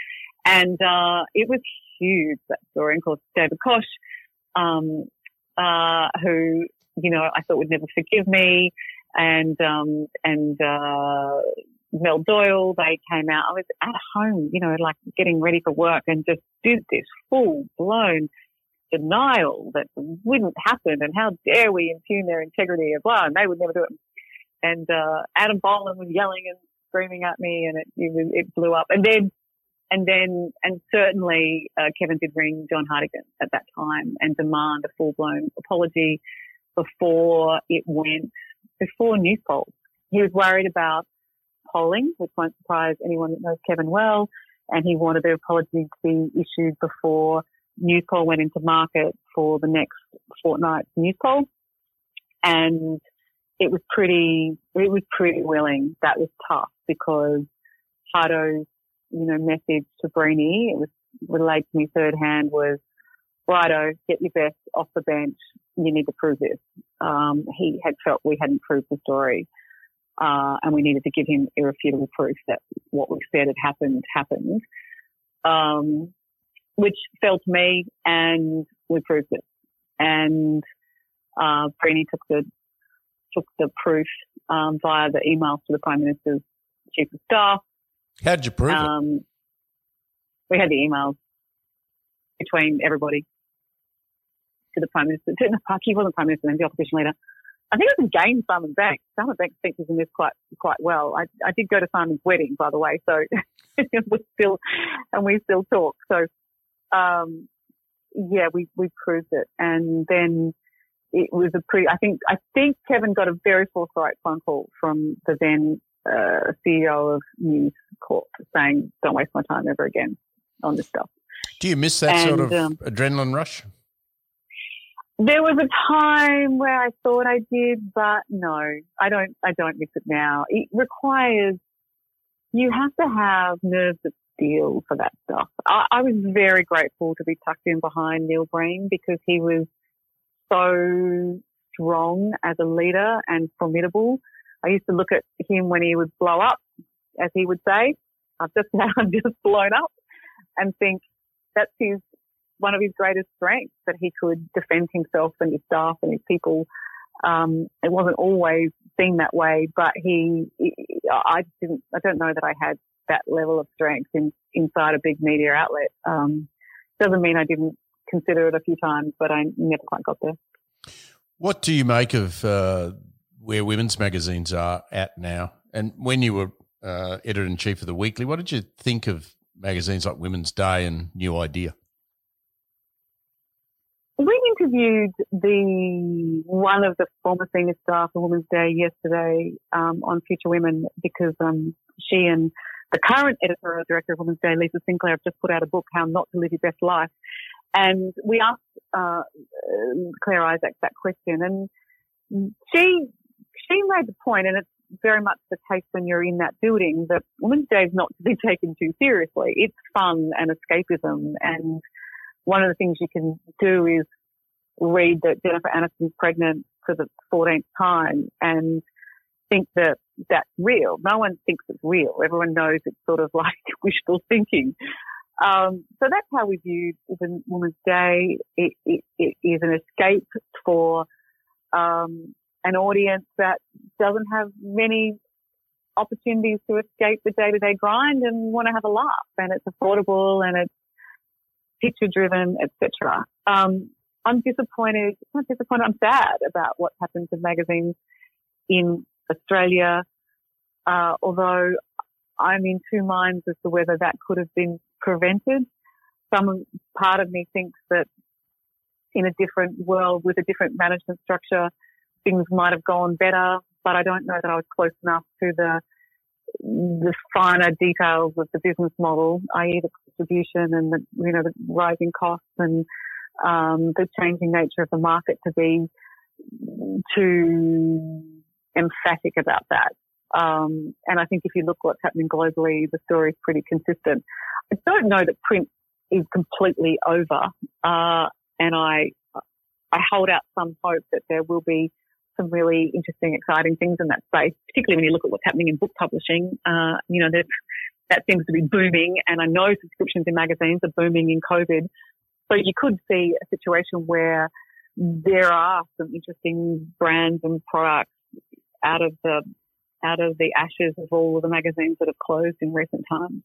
and uh, it was huge that story. And of course, David Koch, um, uh, who you know I thought would never forgive me, and um, and uh, Mel Doyle, they came out. I was at home, you know, like getting ready for work, and just did this full blown denial that wouldn't happen and how dare we impugn their integrity and blah, and they would never do it. And, uh, Adam Boland was yelling and screaming at me and it, it, blew up. And then, and then, and certainly, uh, Kevin did ring John Hartigan at that time and demand a full blown apology before it went before Newspoll. He was worried about polling, which won't surprise anyone that knows Kevin well, and he wanted the apology to be issued before Newspoll went into market for the next fortnight's Newspoll. And it was pretty, it was pretty willing. That was tough because Harto's, you know, message to Breeny, it was relayed to me third hand was, righto, get your best off the bench. You need to prove this. Um, he had felt we hadn't proved the story. Uh, and we needed to give him irrefutable proof that what we said had happened happened. Um, which fell to me and we proved it. And, uh, Breeny took the, took the proof, um, via the emails to the Prime Minister's Chief of Staff. How'd you prove um, it? We had the emails between everybody to the Prime Minister. To, no, he wasn't Prime Minister, then the opposition leader. I think it was again Simon Banks. Simon Banks features in this quite quite well. I, I did go to Simon's wedding, by the way, so *laughs* we still and we still talk. So um, yeah, we, we proved it. And then it was a pretty, I think, I think Kevin got a very forthright phone call from the then uh, CEO of News Corp saying, don't waste my time ever again on this stuff. Do you miss that and, sort of um, adrenaline rush? There was a time where I thought I did, but no, I don't, I don't miss it now. It requires, you have to have nerves of steel for that stuff. I, I was very grateful to be tucked in behind Neil Breen because he was so strong as a leader and formidable. I used to look at him when he would blow up, as he would say, I've just *laughs* now just blown up and think that's his one of his greatest strengths that he could defend himself and his staff and his people. Um, it wasn't always seen that way, but he, I didn't, I don't know that I had that level of strength in, inside a big media outlet. Um, doesn't mean I didn't consider it a few times, but I never quite got there. What do you make of uh, where women's magazines are at now? And when you were uh, editor in chief of the weekly, what did you think of magazines like Women's Day and New Idea? We interviewed the one of the former senior staff of Women's Day yesterday um, on Future Women because um, she and the current editorial director of Women's Day, Lisa Sinclair, have just put out a book, How Not to Live Your Best Life. And we asked uh, Claire Isaac that question, and she she made the point, and it's very much the case when you're in that building that Women's Day is not to be *laughs* taken too seriously. It's fun and escapism, and one of the things you can do is read that Jennifer Aniston's pregnant for the 14th time and think that that's real. No one thinks it's real. Everyone knows it's sort of *laughs* like wishful thinking. Um, so that's how we viewed Even Women's Day. It, it, it is an escape for um, an audience that doesn't have many opportunities to escape the day-to-day grind and want to have a laugh. And it's affordable and it's picture-driven, etc. Um, I'm disappointed. I'm disappointed. I'm sad about what's happened to magazines in Australia, uh, although I'm in two minds as to whether that could have been prevented. Some part of me thinks that in a different world with a different management structure, things might have gone better, but I don't know that I was close enough to the the finer details of the business model, i.e. the distribution and the, you know, the rising costs and, um, the changing nature of the market to be too emphatic about that. Um, and I think if you look what's happening globally, the story is pretty consistent. I don't know that print is completely over, uh, and I I hold out some hope that there will be some really interesting, exciting things in that space, particularly when you look at what's happening in book publishing. Uh, you know, that seems to be booming, and I know subscriptions in magazines are booming in COVID. So you could see a situation where there are some interesting brands and products out of the out of the ashes of all of the magazines that have closed in recent times.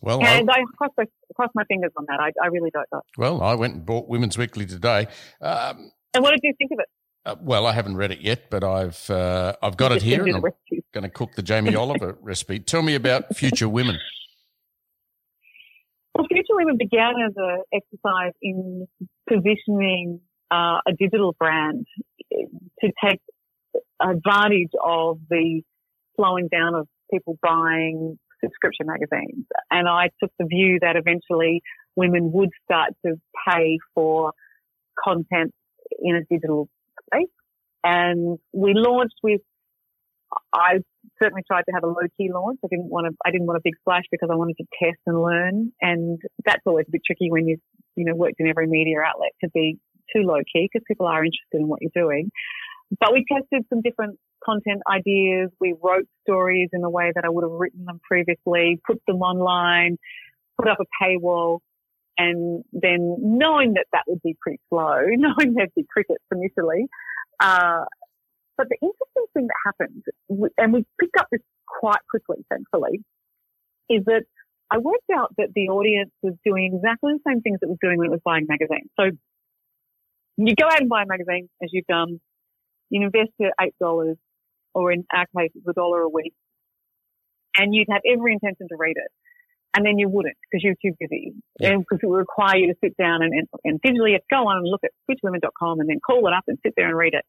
Well, and I, I cross, my, cross my fingers on that. I, I, really don't know. Well, I went and bought Women's Weekly today. Um, and what did you think of it? Uh, well, I haven't read it yet, but I've uh, I've got it here, and I'm going to cook the Jamie *laughs* Oliver recipe. Tell me about Future Women. Well, Future Women began as an exercise in positioning uh, a digital brand to take advantage of the slowing down of people buying subscription magazines. And I took the view that eventually women would start to pay for content in a digital And we launched with, I certainly tried to have a low key launch. I didn't want to, I didn't want a big splash because I wanted to test and learn. And that's always a bit tricky when you've, you know, worked in every media outlet to be too low key because people are interested in what you're doing. But we tested some different content ideas. We wrote stories in the way that I would have written them previously, put them online, put up a paywall, and then knowing that that would be pretty slow, *laughs* knowing there'd be crickets initially. Uh, but the interesting thing that happened, and we picked up this quite quickly, thankfully, is that I worked out that the audience was doing exactly the same things it was doing when it was buying magazines. So you go out and buy a magazine, as you've done, you invest your $8, or in our case, it's a dollar a week, and you'd have every intention to read it. And then you wouldn't because you're too busy. Yeah. And because it would require you to sit down and, and, and digitally go on and look at switchwomen.com and then call it up and sit there and read it.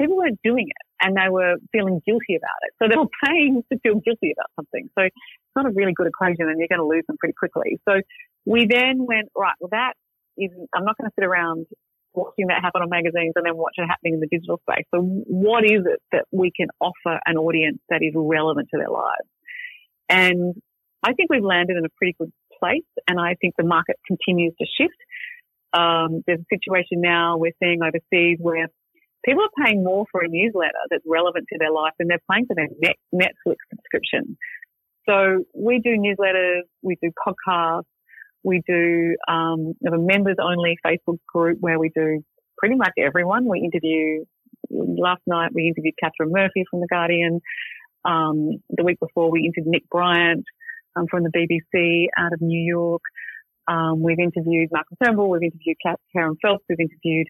People weren't doing it and they were feeling guilty about it. So they were paying to feel guilty about something. So it's not a really good equation and you're going to lose them pretty quickly. So we then went, right, well, that is, I'm not going to sit around watching that happen on magazines and then watch it happening in the digital space. So what is it that we can offer an audience that is relevant to their lives? And I think we've landed in a pretty good place and I think the market continues to shift. Um, there's a situation now we're seeing overseas where people are paying more for a newsletter that's relevant to their life than they're paying for their net, Netflix subscription. So we do newsletters, we do podcasts, we do um, a members only Facebook group where we do pretty much everyone. We interview. Last night we interviewed Katharine Murphy from the Guardian. Um, the week before we interviewed Nick Bryant um, from the BBC out of New York. Um, we've interviewed Malcolm Turnbull. We've interviewed Kerryn Phelps. We've interviewed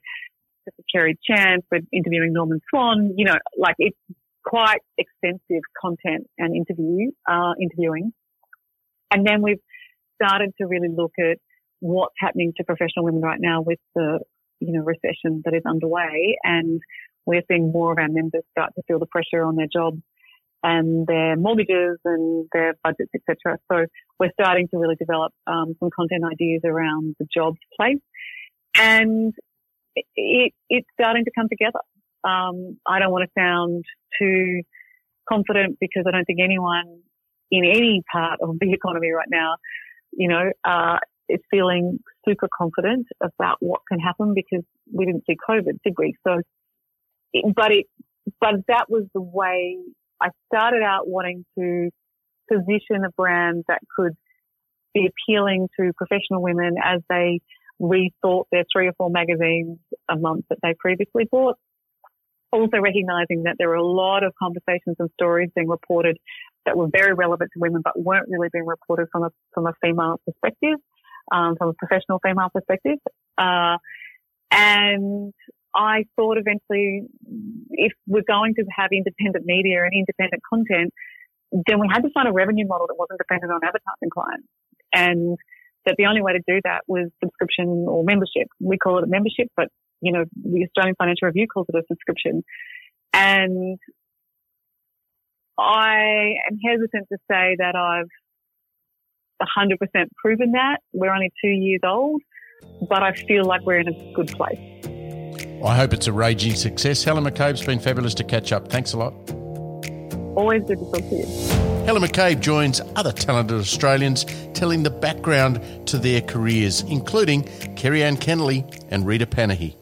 Kerry Chant. We're interviewing Norman Swan. You know, like it's quite extensive content and interview uh, interviewing. And then we've started to really look at what's happening to professional women right now with the, you know, recession that is underway. And we're seeing more of our members start to feel the pressure on their jobs and their mortgages and their budgets, etc. So we're starting to really develop um, some content ideas around the jobs place, and it, it's starting to come together. Um, I don't want to sound too confident because I don't think anyone in any part of the economy right now you know, uh, is feeling super confident about what can happen because we didn't see COVID, did we? So, but it, but that was the way I started out wanting to position a brand that could be appealing to professional women as they rethought their three or four magazines a month that they previously bought. Also recognizing that there were a lot of conversations and stories being reported that were very relevant to women, but weren't really being reported from a from a female perspective, um, from a professional female perspective. Uh, and I thought eventually, if we're going to have independent media and independent content, then we had to find a revenue model that wasn't dependent on advertising clients, and that the only way to do that was subscription or membership. We call it a membership, but you know, the Australian Financial Review calls it a subscription. And I am hesitant to say that I've 100% proven that. We're only two years old, but I feel like we're in a good place. I hope it's a raging success. Helen McCabe's been fabulous to catch up. Thanks a lot. Always good to talk to you. Helen McCabe joins other talented Australians telling the background to their careers, including Kerri-Anne Kennerley and Rita Panahi.